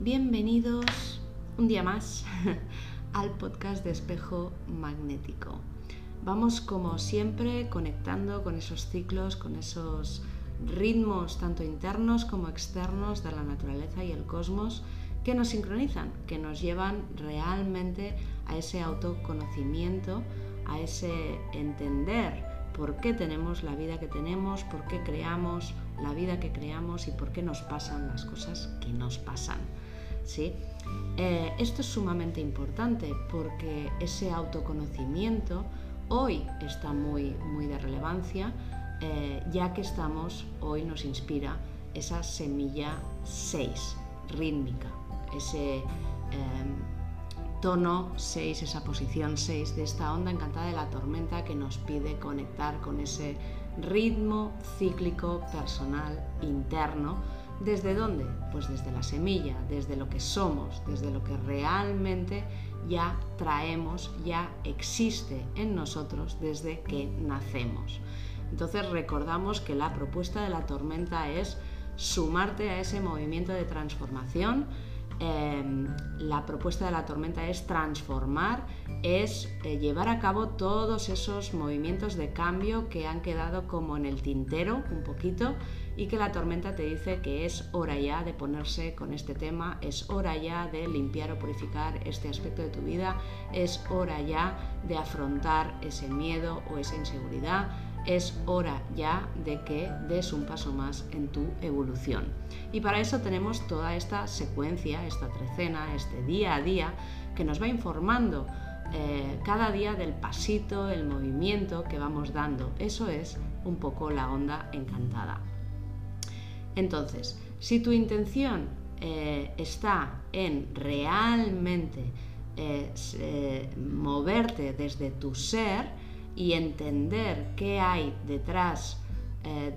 Bienvenidos un día más al podcast de espejo magnético. Vamos como siempre conectando con esos ciclos, con esos ritmos tanto internos como externos de la naturaleza y el cosmos que nos sincronizan, que nos llevan realmente a ese autoconocimiento, a ese entender por qué tenemos la vida que tenemos, por qué creamos la vida que creamos y por qué nos pasan las cosas que nos pasan. ¿sí? Eh, esto es sumamente importante porque ese autoconocimiento hoy está muy, muy de relevancia, eh, ya que estamos, hoy nos inspira esa semilla 6 rítmica, ese em, tono 6, esa posición 6 de esta onda encantada de la tormenta que nos pide conectar con ese ritmo cíclico personal interno ¿Desde dónde? Pues desde la semilla, desde lo que somos, desde lo que realmente ya traemos, ya existe en nosotros desde que nacemos. Entonces recordamos que la propuesta de la tormenta es sumarte a ese movimiento de transformación. Em, la propuesta de la tormenta es transformar, es eh, llevar a cabo todos esos movimientos de cambio que han quedado como en el tintero un poquito y que la tormenta te dice que es hora ya de ponerse con este tema, es hora ya de limpiar o purificar este aspecto de tu vida, es hora ya de afrontar ese miedo o esa inseguridad, es hora ya de que des un paso más en tu evolución. Y para eso tenemos toda esta secuencia, esta trecena, este día a día que nos va informando eh, cada día del pasito, el movimiento que vamos dando. Eso es un poco la onda encantada. Entonces, si tu intención eh, está en realmente eh, moverte desde tu ser y entender qué hay detrás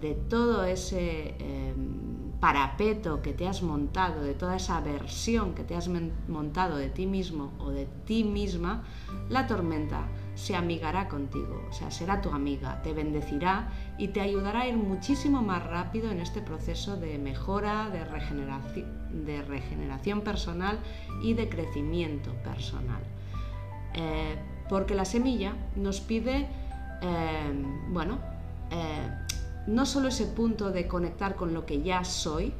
de todo ese em, parapeto que te has montado, de toda esa versión que te has montado de ti mismo o de ti misma, la tormenta se amigará contigo, o sea, será tu amiga, te bendecirá y te ayudará a ir muchísimo más rápido en este proceso de mejora, de regeneración, de regeneración personal y de crecimiento personal. Eh, porque la semilla nos pide, eh, bueno, eh, no solo ese punto de conectar con lo que ya soy,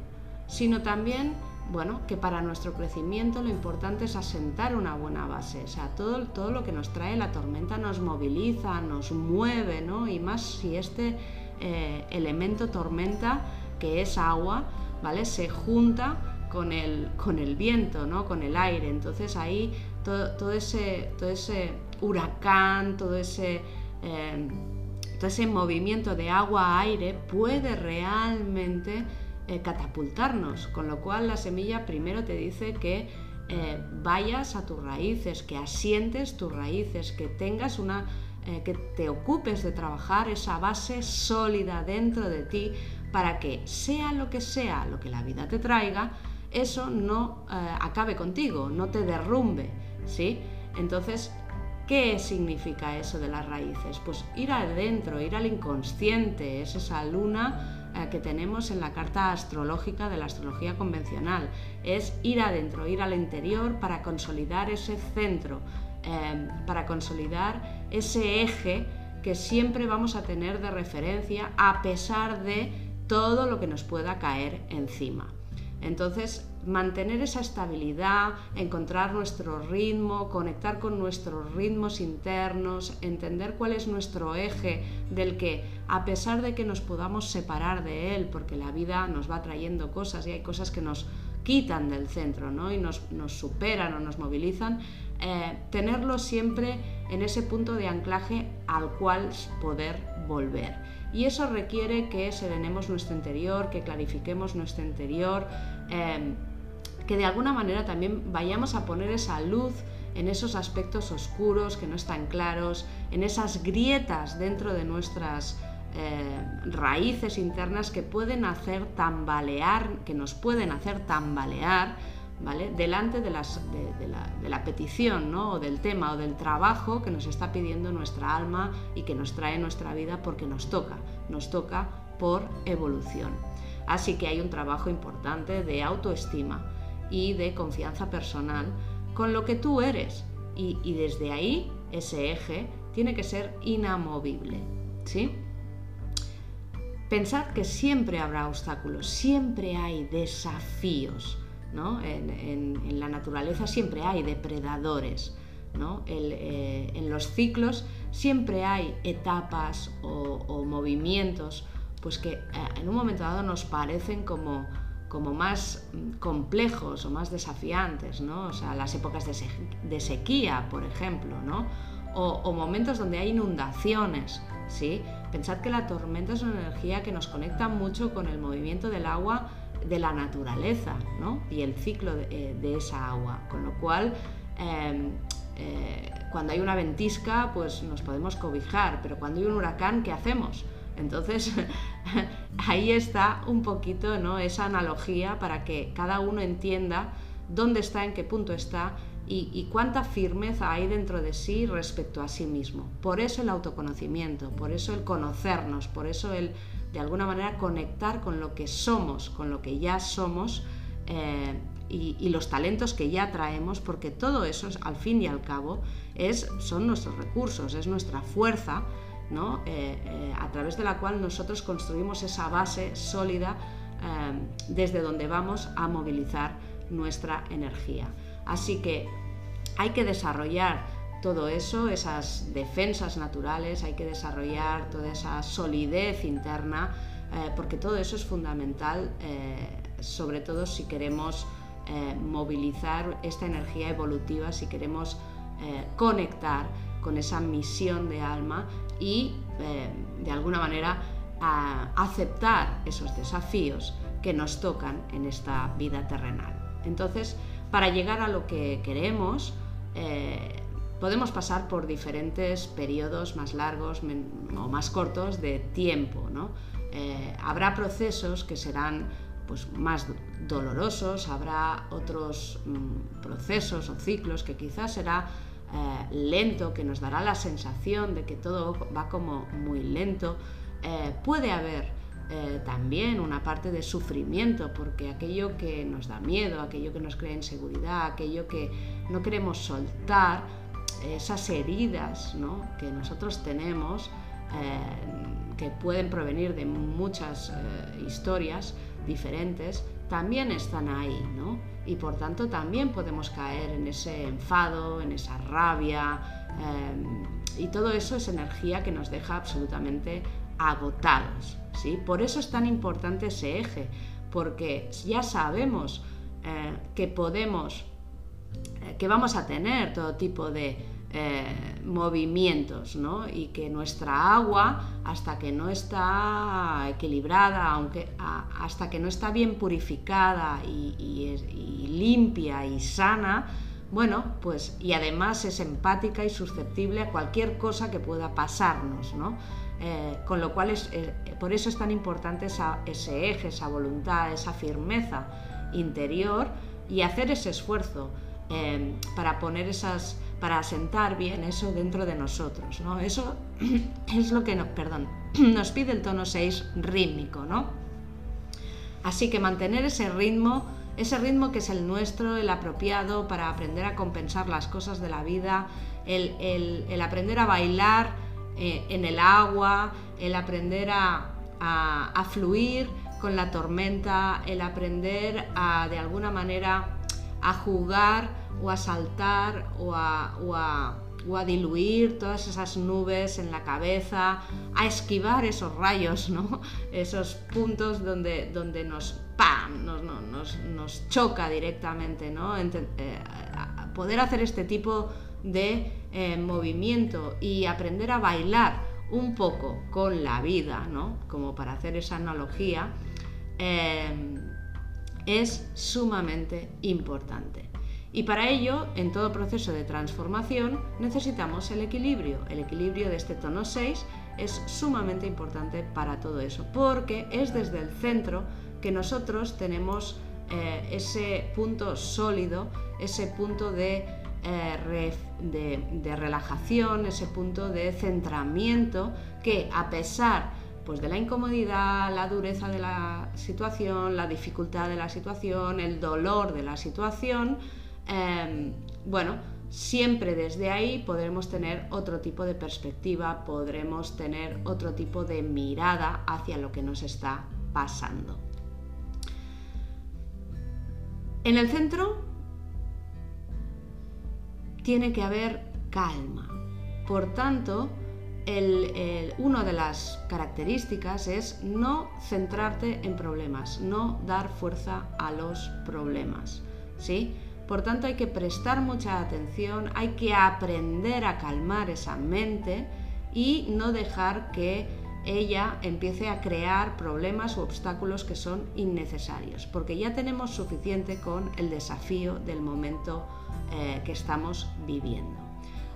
sino también bueno, que para nuestro crecimiento lo importante es asentar una buena base. O sea, todo, todo lo que nos trae la tormenta nos moviliza, nos mueve, ¿no? Y más si este eh, elemento tormenta, que es agua, ¿vale? Se junta con el, con el viento, ¿no? Con el aire. Entonces ahí todo, ese, todo ese huracán, todo ese... Eh, todo ese movimiento de agua-aire puede realmente eh, catapultarnos, con lo cual la semilla primero te dice que eh, vayas a tus raíces, que asientes tus raíces, que tengas una, eh, que te ocupes de trabajar esa base sólida dentro de ti para que sea lo que sea lo que la vida te traiga, eso no acabe contigo, no te derrumbe, ¿sí? Entonces, ¿qué significa eso de las raíces? Pues ir adentro, ir al inconsciente, es esa luna eh, que tenemos en la carta astrológica de la astrología convencional. Es ir adentro, ir al interior para consolidar ese centro, eh, para consolidar ese eje que siempre vamos a tener de referencia a pesar de todo lo que nos pueda caer encima. Entonces, mantener esa estabilidad, encontrar nuestro ritmo, conectar con nuestros ritmos internos, entender cuál es nuestro eje del que, a pesar de que nos podamos separar de él, porque la vida nos va trayendo cosas y hay cosas que nos quitan del centro ¿no? y nos, superan o nos movilizan, eh, tenerlo siempre en ese punto de anclaje al cual poder volver. Y eso requiere que serenemos nuestro interior, que clarifiquemos nuestro interior, em, que de alguna manera también vayamos a poner esa luz en esos aspectos oscuros que no están claros, en esas grietas dentro de nuestras eh, raíces internas que pueden hacer tambalear, que nos pueden hacer tambalear delante de, la, petición o del tema o del trabajo que nos está pidiendo nuestra alma y que nos trae nuestra vida porque nos toca, nos toca por evolución. Así que hay un trabajo importante de autoestima y de confianza personal con lo que tú eres. Y, y desde ahí, ese eje tiene que ser inamovible. ¿Sí? Pensad que siempre habrá obstáculos, siempre hay desafíos. ¿no? En, la naturaleza siempre hay depredadores. ¿no? Eh, en los ciclos siempre hay etapas o, movimientos pues que eh, en un momento dado nos parecen como, como más complejos o más desafiantes, ¿no? O sea, las épocas de, sequía, por ejemplo, ¿no? O, o, momentos donde hay inundaciones, ¿sí? Pensad que la tormenta es una energía que nos conecta mucho con el movimiento del agua de la naturaleza ¿no? y el ciclo de, eh, esa agua. Con lo cual, em, eh, cuando hay una ventisca, pues nos podemos cobijar, pero cuando hay un huracán, ¿qué hacemos? Entonces, ahí está un poquito ¿no? esa analogía para que cada uno entienda dónde está, en qué punto está y, cuánta firmeza hay dentro de sí respecto a sí mismo. Por eso el autoconocimiento, por eso el conocernos, por eso el de alguna manera conectar con lo que somos, con lo que ya somos eh, y, los talentos que ya traemos, porque todo eso, al fin y al cabo, es, son nuestros recursos, es nuestra fuerza, Eh, eh, a través de la cual nosotros construimos esa base sólida desde donde vamos a movilizar nuestra energía. Así que hay que desarrollar todo eso, esas defensas naturales, hay que desarrollar toda esa solidez interna, eh, porque todo eso es fundamental, eh, sobre todo si queremos eh, movilizar esta energía evolutiva, si queremos conectar con esa misión de alma y de alguna manera aceptar esos desafíos que nos tocan en esta vida terrenal. Entonces, para llegar a lo que queremos, eh, podemos pasar por diferentes periodos más largos o más cortos de tiempo. Eh, habrá procesos que serán pues, más dolorosos, habrá otros mm, procesos o ciclos que quizás será eh, lento, que nos dará la sensación de que todo va como muy lento. puede haber eh, también una parte de sufrimiento, porque aquello que nos da miedo, aquello que nos crea inseguridad, aquello que no queremos soltar, esas heridas que nosotros tenemos, eh, que pueden provenir de muchas eh, historias diferentes, también están ahí, ¿no? Y por tanto también podemos caer en ese enfado, en esa rabia, y todo eso es energía que nos deja absolutamente agotados. ¿sí? Por eso es tan importante ese eje, porque ya sabemos eh, que podemos, eh, que vamos a tener todo tipo de eh, movimientos, ¿no? Y que nuestra agua, hasta que no está equilibrada, aunque hasta que no está bien purificada y, limpia y sana, bueno, pues y además es empática y susceptible a cualquier cosa que pueda pasarnos, ¿no? Eh, con lo cual es, eh, por eso es tan importante ese eje, esa voluntad, esa firmeza interior y hacer ese esfuerzo para poner esas, para asentar bien eso dentro de nosotros. ¿no? Eso es lo que perdón, nos pide el tono 6 rítmico. ¿no? Así que mantener ese ritmo, ese ritmo que es el nuestro, el apropiado para aprender a compensar las cosas de la vida, el, el aprender a bailar eh, en el agua, el aprender a, fluir con la tormenta, el aprender a de alguna manera a jugar o a saltar o a, diluir todas esas nubes en la cabeza, a esquivar esos rayos, esos puntos donde, donde nos, ¡pam! Nos, choca directamente. Eh, poder hacer este tipo de eh, movimiento y aprender a bailar un poco con la vida, ¿no? como para hacer esa analogía, eh, es sumamente importante. Y para ello, en todo proceso de transformación, necesitamos el equilibrio. El equilibrio de este tono 6 es sumamente importante para todo eso, porque es desde el centro que nosotros tenemos eh, ese punto sólido, ese punto de eh, de, relajación, ese punto de centramiento que a pesar pues de la incomodidad, la dureza de la situación, la dificultad de la situación, el dolor de la situación, em, bueno, siempre desde ahí podremos tener otro tipo de perspectiva, podremos tener otro tipo de mirada hacia lo que nos está pasando. En el centro tiene que haber calma. Por tanto, una de las características es no centrarte en problemas, no dar fuerza a los problemas. ¿sí? Por tanto, hay que prestar mucha atención, hay que aprender a calmar esa mente y no dejar que ella empiece a crear problemas u obstáculos que son innecesarios, porque ya tenemos suficiente con el desafío del momento eh, que estamos viviendo.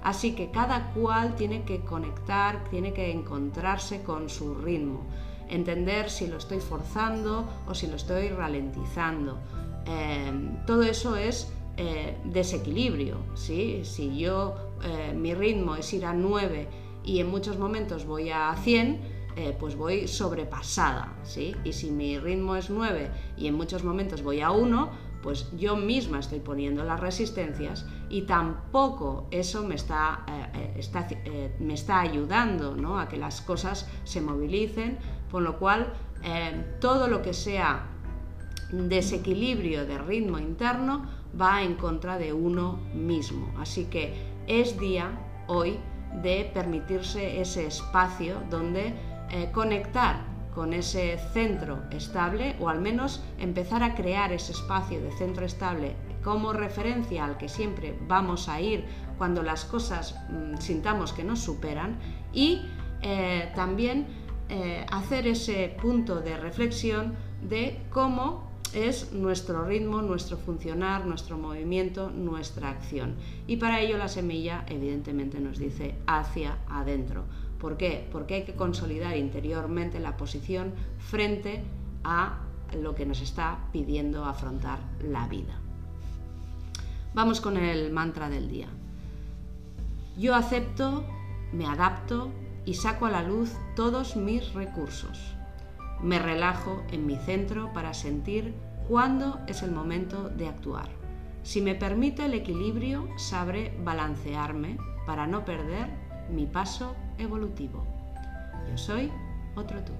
Así que cada cual tiene que conectar, tiene que encontrarse con su ritmo, entender si lo estoy forzando o si lo estoy ralentizando. Em, todo eso es eh, desequilibrio. ¿sí? Si yo, eh, mi ritmo es ir a 9 y en muchos momentos voy a 100, eh, pues voy sobrepasada, ¿sí? Y si mi ritmo es 9 y en muchos momentos voy a 1, pues yo misma estoy poniendo las resistencias y tampoco eso me está, me está ayudando a que las cosas se movilicen, con lo cual todo lo que sea desequilibrio de ritmo interno va en contra de uno mismo. Así que es día hoy de permitirse ese espacio donde eh, conectar con ese centro estable o al menos empezar a crear ese espacio de centro estable como referencia al que siempre vamos a ir cuando las cosas mm, sintamos que nos superan y eh, también eh, hacer ese punto de reflexión de cómo es nuestro ritmo, nuestro funcionar, nuestro movimiento, nuestra acción. Y para ello la semilla evidentemente nos dice hacia adentro. ¿Por qué? Porque hay que consolidar interiormente la posición frente a lo que nos está pidiendo afrontar la vida. Vamos con el mantra del día. Yo acepto, me adapto y saco a la luz todos mis recursos. Me relajo en mi centro para sentir cuándo es el momento de actuar. Si me permite el equilibrio, sabré balancearme para no perder mi paso evolutivo. Yo soy otro tú.